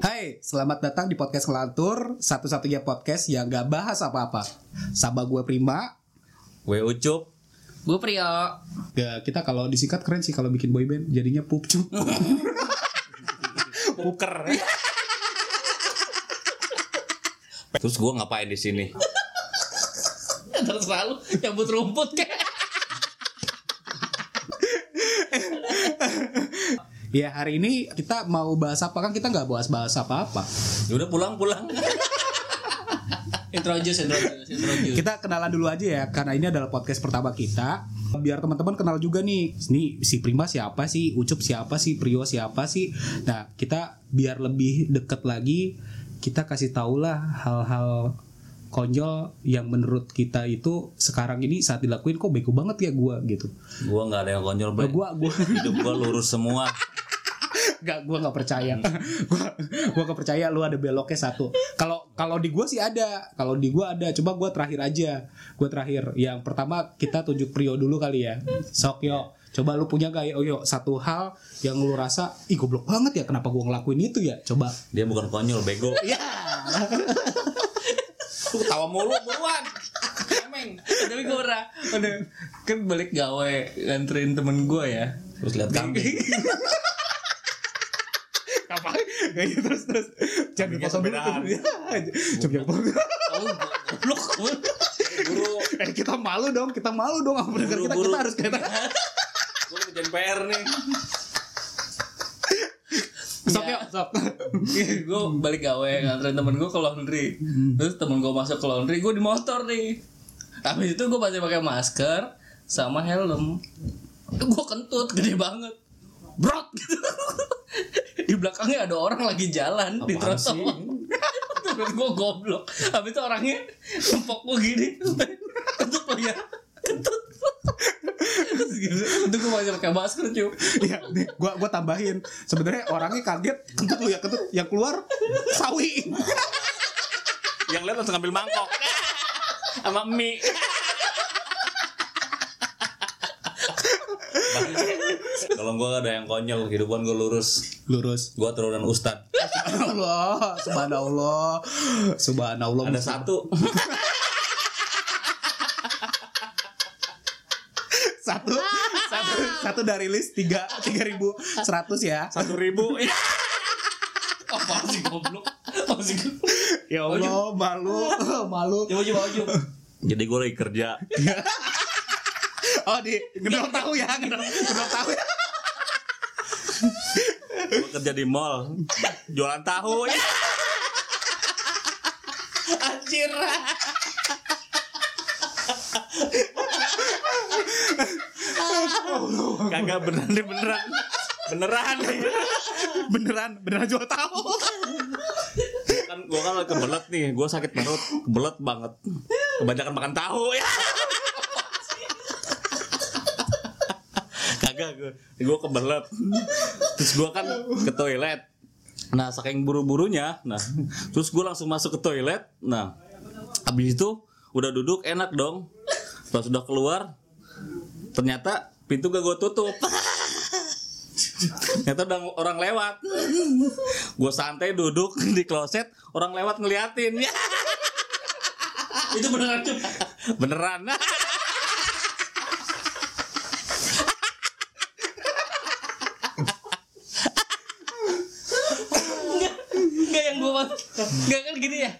Hai, selamat datang di podcast Ngelantur Satu-satunya podcast yang gak bahas apa-apa. Sama gue Prima. Gue Ucup. Gue Prio ya, Kita kalau disingkat keren sih kalau bikin boyband Jadinya Pupcup Puker. Terus gue ngapain di sini? Terus selalu nyambut rumput kayak Ya hari ini kita mau bahas apa? Kan kita nggak bahas-bahas apa-apa. Ya udah pulang pulang. Introduce, introduce, introduce. Kita kenalan dulu aja ya Karena ini adalah podcast pertama kita. Biar teman-teman kenal juga nih Ini si Prima siapa sih? Ucup siapa sih? Prio siapa sih? Nah kita biar lebih deket lagi Kita kasih tau lah hal-hal konyol yang menurut kita itu sekarang ini saat dilakuin kok bego banget ya gua gitu. Gue nggak ada yang konyol bre. Gua gua Hidup gue lurus semua. Gak, gue nggak percaya. gua gua nggak percaya lu ada beloknya satu. Kalau kalau di gua sih ada. Kalau di gua ada. Coba gua terakhir aja. Gua terakhir. Yang pertama kita tunjuk Prio dulu kali ya. Sok yo. Coba lu punya gak ya? Oh yo, satu hal yang lu rasa, ih goblok banget ya kenapa gua ngelakuin itu ya? Coba. Dia bukan konyol, bego. Ya. Lu tawa mulu buruan. Emeng Tapi gue pernah Udah Kan balik gawe Nganterin temen gue ya Terus lihat kambing. Apa? Kayak terus terus. Jangan dipotong dulu. Coba. Oh goblok Buru. Eh kita malu dong, kita malu dong apa kita kita harus kayak Gue kerjain PR nih. Sok yuk, sok. Gue balik gawe Nganterin temen gue ke laundry Terus temen gue masuk ke laundry Gue di motor nih. Habis itu gue masih pakai masker Sama helm. Gue kentut Gede banget. Brot! Gitu Di belakangnya ada orang lagi jalan Di Apaan sih? trotoar Terus gue goblok. Habis itu orangnya Nempok gue gini. Kentut ya Itu gue masih pakai masker cuy Iya, nih gua gua tambahin. Sebenarnya orangnya kaget kentut lu ya kentut. Yang keluar sawi. Yang lihat langsung ngambil mangkok. Sama mie. Kalau gue ada yang konyol, kehidupan gue lurus. Lurus. Gue turunan ustad. Allah, subhanallah. Subhanallah. Ada satu satu dari list tiga tiga ribu seratus ya. Satu ribu. Apa sih goblok Apa sih goblok Ya Allah, malu, malu. Coba coba coba Jadi gue lagi kerja. Oh di gedor tahu ya, gedor tahu ya. Gue kerja di mall. Jualan tahu. Ya. Anjir Kagak beneran nih beneran. Beneran nih. Beneran, beneran jual tahu. Kan gue kan kebelet nih. Gue sakit perut. Kebelet banget. Kebanyakan makan tahu ya. Kagak gue. Gue kebelet. Terus gue kan ke toilet. Nah saking buru-burunya, nah terus gue langsung masuk ke toilet. Nah habis itu udah duduk enak dong. Pas udah keluar, ternyata pintu gak gue tutup. Ternyata udah orang lewat. Gue santai duduk di kloset, orang lewat ngeliatin. Ya, Itu beneran cuy beneran. Enggak yang gue Enggak kan gini ya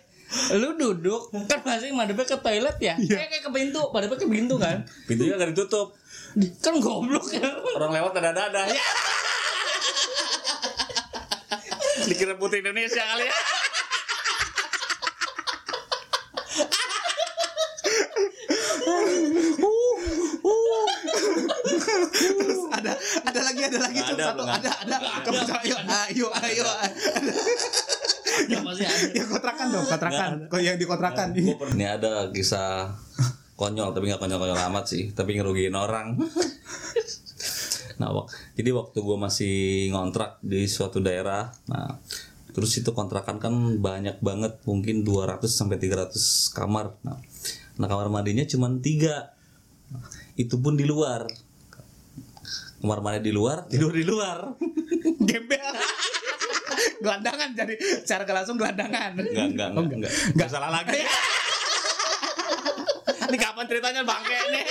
Lu duduk Kan pasti madepnya ke toilet ya Kayak kayak ke pintu Madepnya ke pintu kan Pintunya gak ditutup. Kan goblok ya Orang lewat dada-dada. Ya. Dikira putri Indonesia kali ya. Terus ada ada lagi ada lagi ada, satu nggak ada ada. Kamu coba, ayo ayo ayo. Ya ada Ya kontrakan dong, kontrakan. Kok yang di kontrakan. Gua per- Ini ada kisah konyol tapi nggak konyol-konyol amat sih, tapi ngerugiin orang. nah, wak- jadi waktu gue masih ngontrak di suatu daerah, nah terus itu kontrakan kan banyak banget, mungkin 200 sampai 300 kamar. Nah, nah kamar mandinya cuma tiga, itu pun di luar. Kamar mandi di luar, tidur di luar. Gembel. gelandangan jadi secara langsung gelandangan. Enggak, enggak, Oh, enggak, enggak. Enggak salah lagi. Ini kapan ceritanya bangke nih?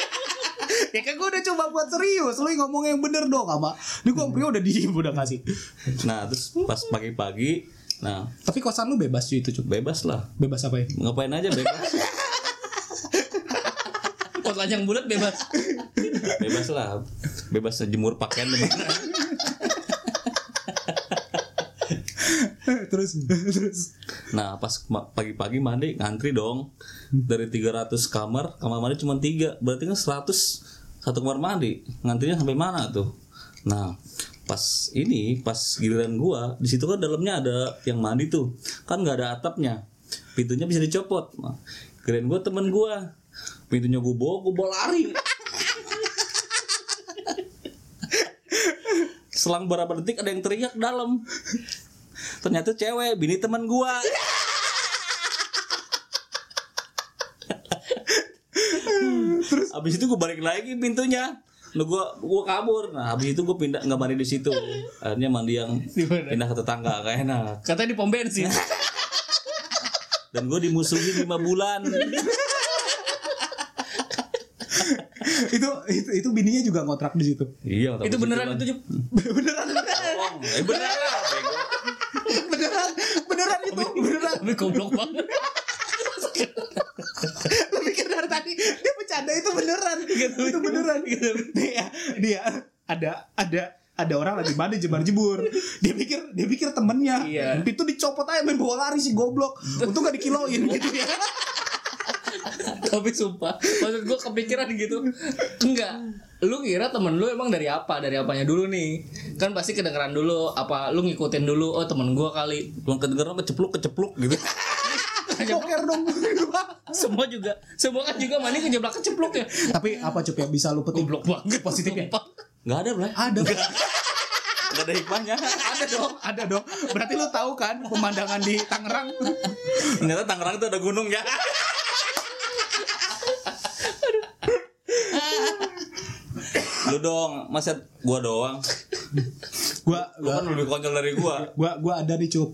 ya kan gue udah coba buat serius Lu ngomong yang bener dong sama Ini gue Prio udah diem udah kasih Nah, terus pas pagi-pagi, nah Tapi kosan lu bebas cuy itu cuy bebas lah. Bebas apa ya? Ngapain aja bebas. Pot lanjang bulat bebas. bebas lah. Bebas jemur pakaian terus Terus Nah, pas pagi-pagi mandi ngantri dong. Dari 300 kamar, kamar mandi cuma 3. Berarti kan 100 satu kamar mandi. Ngantrinya sampai mana tuh? Nah, pas ini pas giliran gua di situ kan dalamnya ada yang mandi tuh. Kan nggak ada atapnya. Pintunya bisa dicopot. Nah, gua temen gua. Pintunya gua bawa, gua bawa lari. Selang beberapa detik ada yang teriak dalam. Ternyata cewek, bini teman gua. Terus abis itu gue balik lagi pintunya. Nah, gua gua kabur. Nah, habis itu gue pindah nggak mandi di situ. Akhirnya mandi yang pindah ke tetangga gak enak. Katanya di pom bensin. Dan gue dimusuhi lima bulan. itu, itu itu bininya juga ngontrak di situ. iya, itu beneran itu. Eh bego. beneran beneran itu beneran. Tapi goblok banget. Lu pikir dari tadi dia bercanda itu beneran. itu beneran. Dia dia ada ada ada orang lagi mandi jebar jebur dia pikir dia pikir temennya Iya. itu dicopot aja main bola lari si goblok untung gak dikiloin gitu ya Tapi sumpah, maksud gue kepikiran gitu. Enggak. Lu kira temen lu emang dari apa? Dari apanya dulu nih? Kan pasti kedengeran dulu apa lu ngikutin dulu oh temen gua kali. Gua kedengeran kecepluk kecepluk gitu. poker dong Semua juga, semua kan juga mani kejeblak kecepluk ya. tapi apa cup ya bisa lu petik Goblok banget positif ya. Nggak ada, Blay. ada Nggak ada hikmahnya. ada dong ada dong berarti lu tahu kan pemandangan di Tangerang Ternyata Tangerang itu ada gunung ya. Lu dong, masa gua doang. gua Lu kan lebih konyol dari gua. gua gua ada nih cup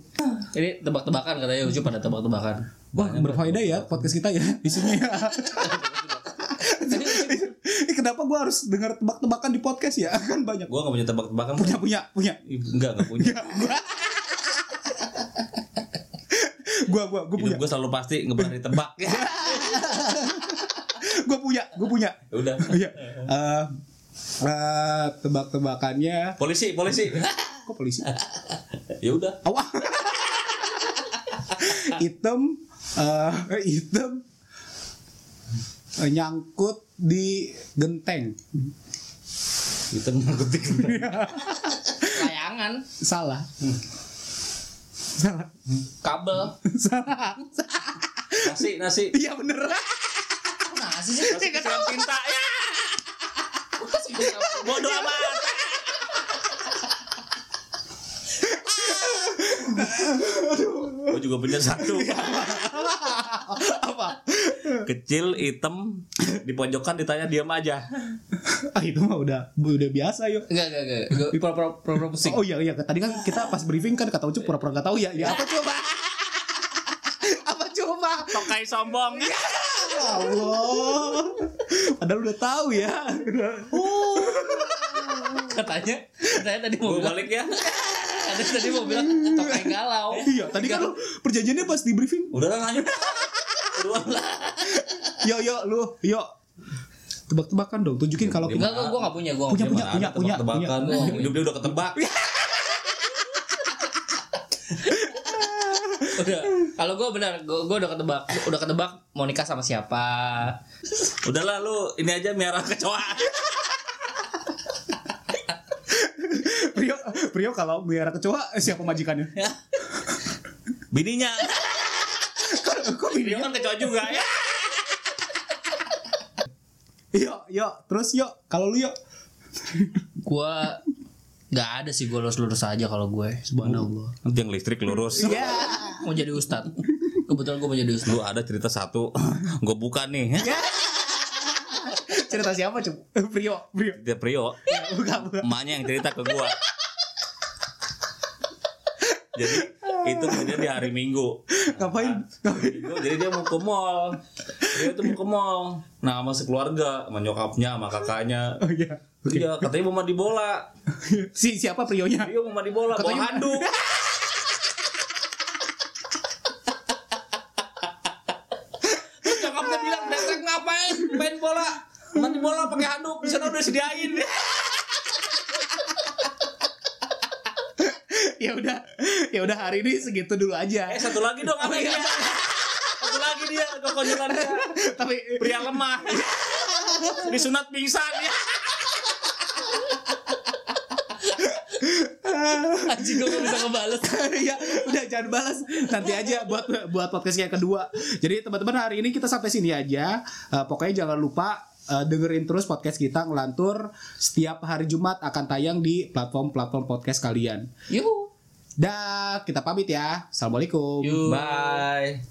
Ini tebak-tebakan katanya Ucup pada tebak-tebakan. Wah berfaedah ya podcast kita ya isinya ya. Kenapa gua harus dengar tebak-tebakan di podcast ya? Kan banyak. Gua nggak punya tebak-tebakan. Punya punya punya. Enggak, nggak punya. Gua gua gua punya. Gua selalu pasti ngeberani tebak. Ya Gua punya, gua punya. udah. Iya. Eh eh, tebak-tebakannya Polisi, polisi. kok polisi? ya udah. Awak. Item eh item eh, nyangkut di genteng. Kita ngikutin. Layangan, Salah. Salah. kabel. Salah. Nasi, nasi. Iya bener. Nah, sih. Nasi tinta. Ya, bodoh amat. Gue juga punya satu. Apa? Kecil, hitam, di pojokan ditanya diam aja. Ah itu mah udah udah biasa yuk. Enggak, enggak, enggak. Gua pura-pura pusing. Oh iya iya tadi kan kita pas briefing kan kata Ucup pura-pura nggak tahu ya. Ya apa coba? apa coba? Tokai sombong. Ya Allah. Padahal udah tahu ya. Katanya, katanya tadi mau Gue bilang, balik ya. katanya tadi mau bilang tokai galau. iya, tadi kan lu perjanjiannya pas di briefing. Udah lah lanjut. Udah lah. Yo yo lu, yo. Tebak-tebakan dong, tunjukin kalau Enggak, kita gua, gua gak punya, gua Punya, punya. punya, punya, punya, Tebakan. punya. Hidup dia udah ketebak. Udah. Kalau gua benar, gua, gua udah ketebak, udah ketebak mau nikah sama siapa. Udahlah lu ini aja miara kecoa. Prio, Prio kalau miara kecoa siapa majikannya? Ya. Bininya. Kok Dia bininya? kan kecoa juga ya. Yo yo, terus yo, kalau lu yo. Gua nggak ada sih gua lurus-lurus aja kalau gue. Subhanallah. Nanti yang listrik lurus. Ya. Mau jadi ustad. Kebetulan gua mau jadi ustad. Lu ada cerita satu. Gue buka nih. Cerita siapa, Cup? Prio, Prio. Dia Prio. Buka, buka. Emaknya yang cerita ke gua. jadi itu kejadian di hari Minggu Ngapain? Ngapain? Minggu, jadi dia mau ke mall dia tuh mau ke mall nah sama sekeluarga sama nyokapnya sama kakaknya Oh iya. Iya, katanya mau mandi bola. Si siapa prionya? Dia mau mandi bola, bawa Katanya- handuk. Terus nyokapnya bilang, "Brengsek ngapain main bola? Mandi bola pakai handuk, di sana udah sediain." ya udah, ya udah hari ini segitu dulu aja. Eh, satu lagi dong, apa dia? Satu lagi dia, kekonyolan dia. Tapi Pria lemah. Disunat pingsan ya. Anjing gue gak bisa ngebales. ya udah jangan balas nanti aja buat buat podcast yang kedua jadi teman-teman hari ini kita sampai sini aja Eh, pokoknya jangan lupa eh, dengerin terus podcast kita ngelantur setiap hari Jumat akan tayang di platform-platform podcast kalian Yuhu. dah kita pamit ya assalamualaikum Yuh. Bye.